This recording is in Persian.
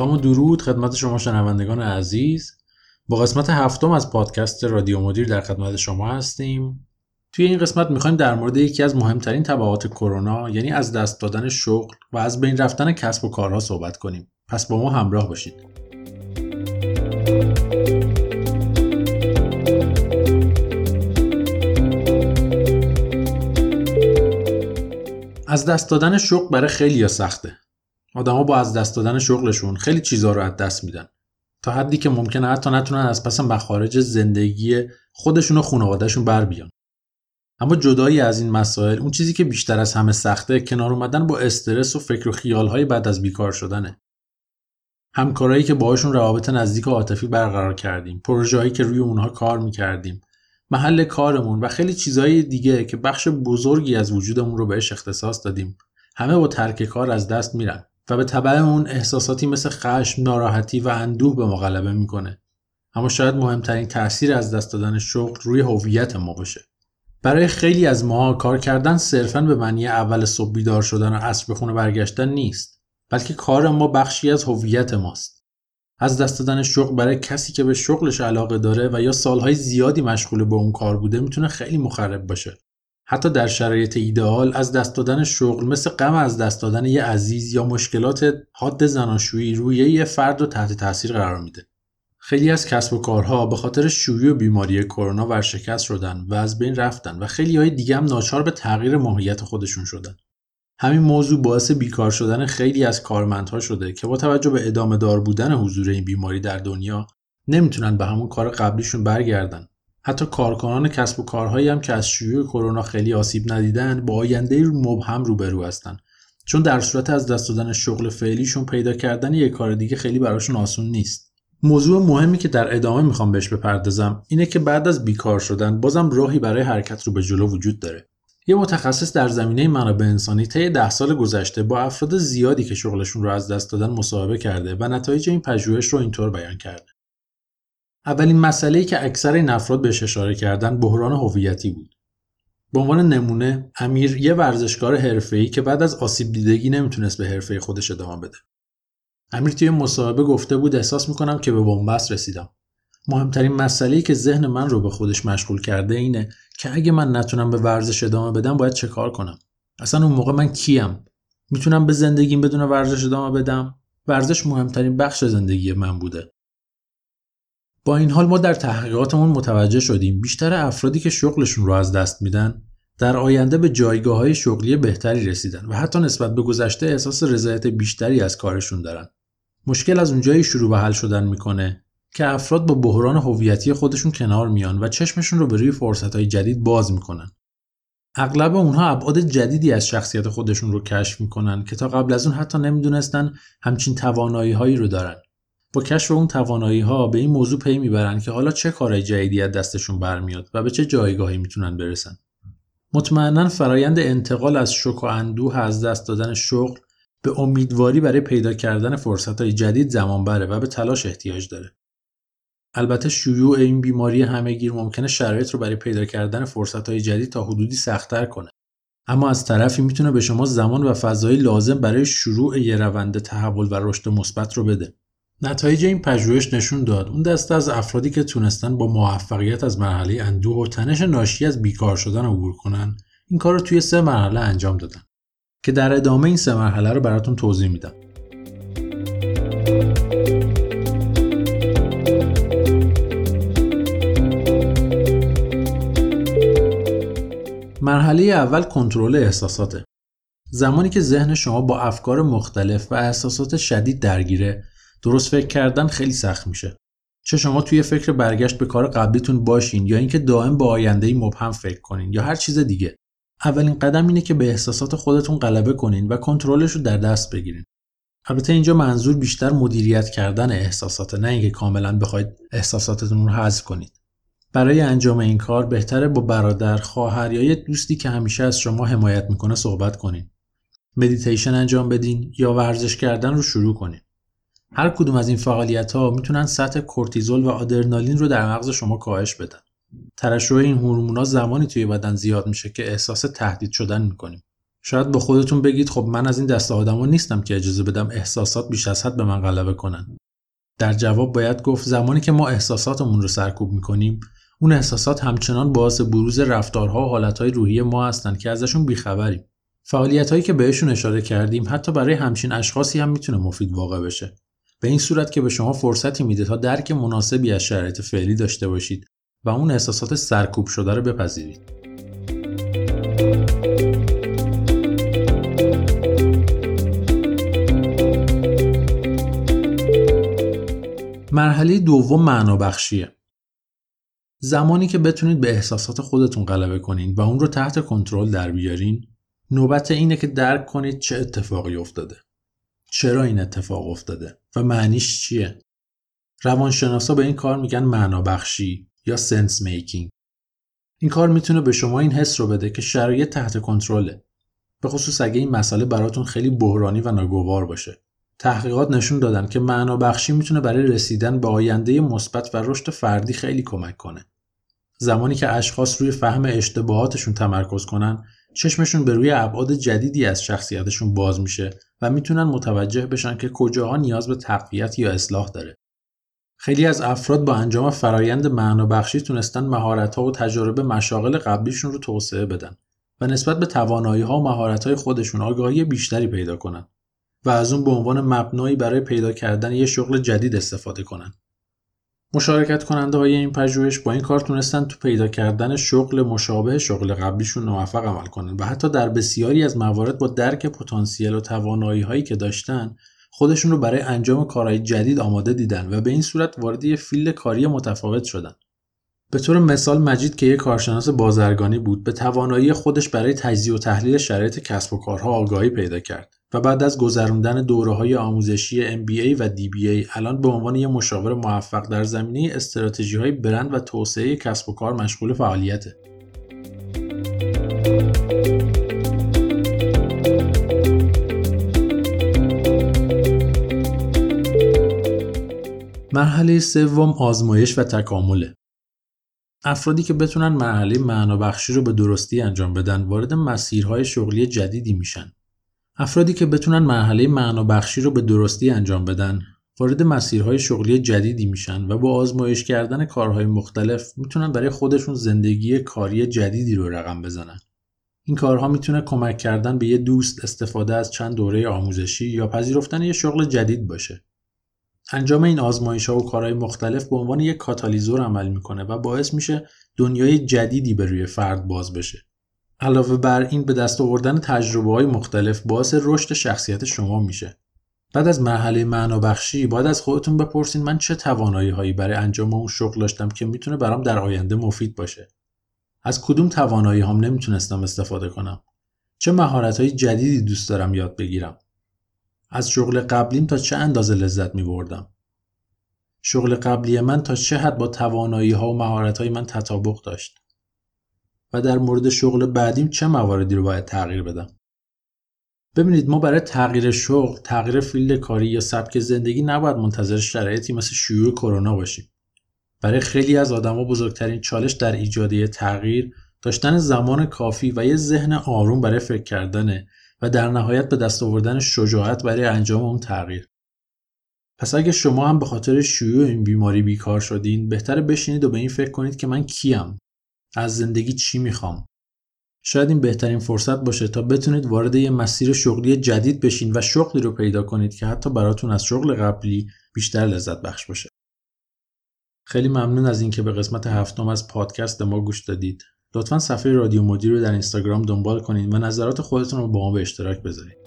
سلام و درود خدمت شما شنوندگان عزیز. با قسمت هفتم از پادکست رادیو مدیر در خدمت شما هستیم. توی این قسمت می‌خوایم در مورد یکی از مهمترین تبعات کرونا یعنی از دست دادن شغل و از بین رفتن کسب و کارها صحبت کنیم. پس با ما همراه باشید. از دست دادن شغل برای خیلی سخته. آدما با از دست دادن شغلشون خیلی چیزها رو از دست میدن. تا حدی که ممکنه حتی نتونن از پس مخارج زندگی خودشون و خانوادهشون بر بیان. اما جدایی از این مسائل اون چیزی که بیشتر از همه سخته کنار اومدن با استرس و فکر و خیالهای بعد از بیکار شدنه. همکارایی که باهاشون روابط نزدیک و عاطفی برقرار کردیم پروژه‌هایی که روی اونها کار می‌کردیم محل کارمون و خیلی چیزهای دیگه که بخش بزرگی از وجودمون رو بهش اختصاص دادیم همه با ترک کار از دست میرن. و به طبع اون احساساتی مثل خشم، ناراحتی و اندوه به ما غلبه می‌کنه. اما شاید مهمترین تاثیر از دست دادن شغل روی هویت ما باشه. برای خیلی از ما کار کردن صرفا به معنی اول صبح بیدار شدن و عصر به خونه برگشتن نیست بلکه کار ما بخشی از هویت ماست از دست دادن شغل برای کسی که به شغلش علاقه داره و یا سالهای زیادی مشغول به اون کار بوده می‌تونه خیلی مخرب باشه حتی در شرایط ایدئال از دست دادن شغل مثل غم از دست دادن یه عزیز یا مشکلات حاد زناشویی روی یه فرد رو تحت تاثیر قرار میده. خیلی از کسب و کارها به خاطر شیوع بیماری کرونا ورشکست شدن و از بین رفتن و خیلی های دیگه هم ناچار به تغییر ماهیت خودشون شدن. همین موضوع باعث بیکار شدن خیلی از کارمندها شده که با توجه به ادامه دار بودن حضور این بیماری در دنیا نمی‌تونن به همون کار قبلیشون برگردن حتی کارکنان کسب و کارهایی هم که از شیوع کرونا خیلی آسیب ندیدن با آینده مبهم روبرو هستن. چون در صورت از دست دادن شغل فعلیشون پیدا کردن یک کار دیگه خیلی براشون آسون نیست. موضوع مهمی که در ادامه می‌خوام بهش بپردازم اینه که بعد از بیکار شدن بازم راهی برای حرکت رو به جلو وجود داره. یه متخصص در زمینه منابع انسانی طی ده سال گذشته با افراد زیادی که شغلشون رو از دست دادن مصاحبه کرده و نتایج این پژوهش رو اینطور بیان کرده اولین مسئله که اکثر این افراد بهش اشاره کردن بحران هویتی بود. به عنوان نمونه امیر یه ورزشکار حرفه‌ای که بعد از آسیب دیدگی نمی‌تونست به حرفه خودش ادامه بده. امیر توی مصاحبه گفته بود احساس می‌کنم که به بنبست رسیدم. مهمترین مسئله که ذهن من رو به خودش مشغول کرده اینه که اگه من نتونم به ورزش ادامه بدم باید چه کار کنم؟ اصلا اون موقع من کیم؟ می‌تونم به زندگیم بدون ورزش ادامه بدم؟ ورزش مهمترین بخش زندگی من بوده. با این حال ما در تحقیقاتمون متوجه شدیم بیشتر افرادی که شغلشون رو از دست میدن در آینده به جایگاه های شغلی بهتری رسیدن و حتی نسبت به گذشته احساس رضایت بیشتری از کارشون دارن. مشکل از اونجایی شروع به حل شدن می‌کنه که افراد با بحران هویتی خودشون کنار میان و چشمشون رو به روی فرصت های جدید باز می‌کنن. اغلب اونها ابعاد جدیدی از شخصیت خودشون رو کشف می‌کنن که تا قبل از اون حتی نمی‌دونستن همچین توانایی هایی رو دارن. با کشف اون توانایی ها به این موضوع پی می‌برن که حالا چه کارهای جدیدی از دستشون برمیاد و به چه جایگاهی می‌تونن برسن. مطمئنا فرایند انتقال از شک و اندوه از دست دادن شغل به امیدواری برای پیدا کردن فرصتهای جدید زمان بره و به تلاش احتیاج داره. البته شیوع این بیماری همهگیر ممکنه شرایط رو برای پیدا کردن فرصتهای جدید تا حدودی سختتر کنه. اما از طرفی می‌تونه به شما زمان و فضای لازم برای شروع یه روند تحول و رشد مثبت رو بده. نتایج این پژوهش نشون داد. اون دسته از افرادی که تونستن با موفقیت از مرحله اندوه و تنش ناشی از بیکار شدن عبور کنن این کار رو توی سه مرحله انجام دادن که در ادامه این سه مرحله رو براتون توضیح میدم. مرحله اول کنترل احساساته. زمانی که ذهن شما با افکار مختلف و احساسات شدید درگیره درست فکر کردن خیلی سخت میشه. چه شما توی فکر برگشت به کار قبلیتون باشین یا اینکه دائم با آینده مبهم فکر کنین یا هر چیز دیگه. اولین قدم اینه که به احساسات خودتون غلبه کنین و کنترلش رو در دست بگیرین. البته اینجا منظور بیشتر مدیریت کردن احساسات نه اینکه کاملا بخواید احساساتتون رو حذف کنید. برای انجام این کار بهتره با برادر خواهر یا یه دوستی که همیشه از شما حمایت می‌کنه صحبت کنین. مدیتیشن انجام بدین یا ورزش کردن رو شروع کنین. هر کدوم از این فعالیت ها می‌تونن سطح کورتیزول و آدرنالین رو در مغز شما کاهش بدن. ترشح این هورمونا زمانی توی بدن زیاد میشه که احساس تهدید شدن می‌کنیم. شاید با خودتون بگید خب من از این دست آدما نیستم که اجازه بدم احساسات بیش از حد به من غلبه کنن. در جواب باید گفت زمانی که ما احساساتمون رو سرکوب می‌کنیم اون احساسات همچنان باعث بروز رفتارها و حالتهای روحی ما هستند که ازشون بیخبریم. فعالیت هایی که بهشون اشاره کردیم حتی برای همچین اشخاصی هم می‌تونه مفید واقع بشه. به این صورت که به شما فرصتی میده تا درک مناسبی از شرایط فعلی داشته باشید و اون احساسات سرکوب شده رو بپذیرید. مرحله دوم معنا بخشیه. زمانی که بتونید به احساسات خودتون غلبه کنین و اون رو تحت کنترل در بیارین، نوبت اینه که درک کنید چه اتفاقی افتاده. چرا این اتفاق افتاده و معنیش چیه؟ روانشناسا به این کار میگن معنا بخشی یا سنس میکینگ. این کار می‌تونه به شما این حس رو بده که شرایط تحت کنترله. به خصوص اگه این مسئله براتون خیلی بحرانی و ناگوار باشه. تحقیقات نشون دادن که معنا بخشی می‌تونه برای رسیدن به آینده مثبت و رشد فردی خیلی کمک کنه. زمانی که اشخاص روی فهم اشتباهاتشون تمرکز کنن، چشمشون به روی ابعاد جدیدی از شخصیتشون باز میشه و می‌تونن متوجه بشن که کجاها نیاز به تقویت یا اصلاح داره. خیلی از افراد با انجام فرایند معنا بخشی تونستن مهارت‌ها و تجارب مشاغل قبلیشون رو توسعه بدن و نسبت به توانایی‌ها و مهارت‌های خودشون آگاهی بیشتری پیدا کنن. و از اون به عنوان مبنایی برای پیدا کردن یه شغل جدید استفاده کنن. مشارکت کننده های این پژوهش با این کار تونستن تو پیدا کردن شغل مشابه شغل قبلیشون موفق عمل کنن و حتی در بسیاری از موارد با درک پتانسیل و توانایی هایی که داشتن خودشون رو برای انجام کارهای جدید آماده دیدن و به این صورت وارد یه field کاری متفاوت شدن. به طور مثال مجید که یک کارشناس بازرگانی بود به توانایی خودش برای تجزیه و تحلیل شرایط کسب و کارها آگاهی پیدا کرد و بعد از گذراندن دوره های آموزشی MBA و DBA الان به عنوان یک مشاور موفق در زمینه استراتژی های برند و توسعه کسب و کار مشغول فعالیته. مرحله سوم آزمایش و تکامله. افرادی که بتونن مرحله معنا بخشی رو به درستی انجام بدن وارد مسیرهای شغلی جدیدی میشن. افرادی که بتونن مرحله معنا بخشی رو به درستی انجام بدن وارد مسیرهای شغلی جدیدی میشن و با آزمایش کردن کارهای مختلف می‌تونن برای خودشون زندگی کاری جدیدی رو رقم بزنن. این کارها می‌تونه کمک کردن به یه دوست استفاده از چند دوره آموزشی یا پذیرفتن یه شغل جدید باشه. انجام این آزمایش ها و کارهای مختلف به عنوان یک کاتالیزور عمل می‌کنه و باعث میشه دنیای جدیدی به روی فرد باز بشه. علاوه بر این به دست آوردن تجربه های مختلف باعث رشد شخصیت شما میشه. بعد از مرحله بخشی باید از خودتون بپرسین من چه توانایی هایی برای انجام اون شغل داشتم که می‌تونه برام در آینده مفید باشه. از کدوم توانایی هم نمی‌تونستم استفاده کنم. چه مهارت های جدیدی دوست دارم یاد بگیرم. از شغل قبلیم تا چه اندازه لذت می بردم. شغل قبلی من تا چه حد با توانایی ها و مهارت های من تطابق داشت. و در مورد شغل بعدیم چه مواردی رو باید تغییر بدم. ببینید ما برای تغییر شغل، تغییر field کاری یا سبک زندگی نباید منتظر شرایطی مثل شیوع کرونا باشیم. برای خیلی از آدما بزرگترین چالش در ایجاد تغییر داشتن زمان کافی و یه ذهن آروم برای فکر کردنه و در نهایت به دست آوردن شجاعت برای انجام اون تغییر. پس اگه شما هم به خاطر شیوع این بیماری بیکار شدین بهتره بشینید و به این فکر کنید که من کیم از زندگی چی می‌خوام؟ شاید این بهترین فرصت باشه تا بتونید وارد یه مسیر شغلی جدید بشین و شغلی رو پیدا کنید که حتی براتون از شغل قبلی بیشتر لذت بخش باشه. خیلی ممنون از اینکه به قسمت هفتم از پادکست ما گوش دادید. لطفا صفحه رادیو مدیر رو در اینستاگرام دنبال کنید و نظرات خودتون رو با ما به اشتراک بذارید.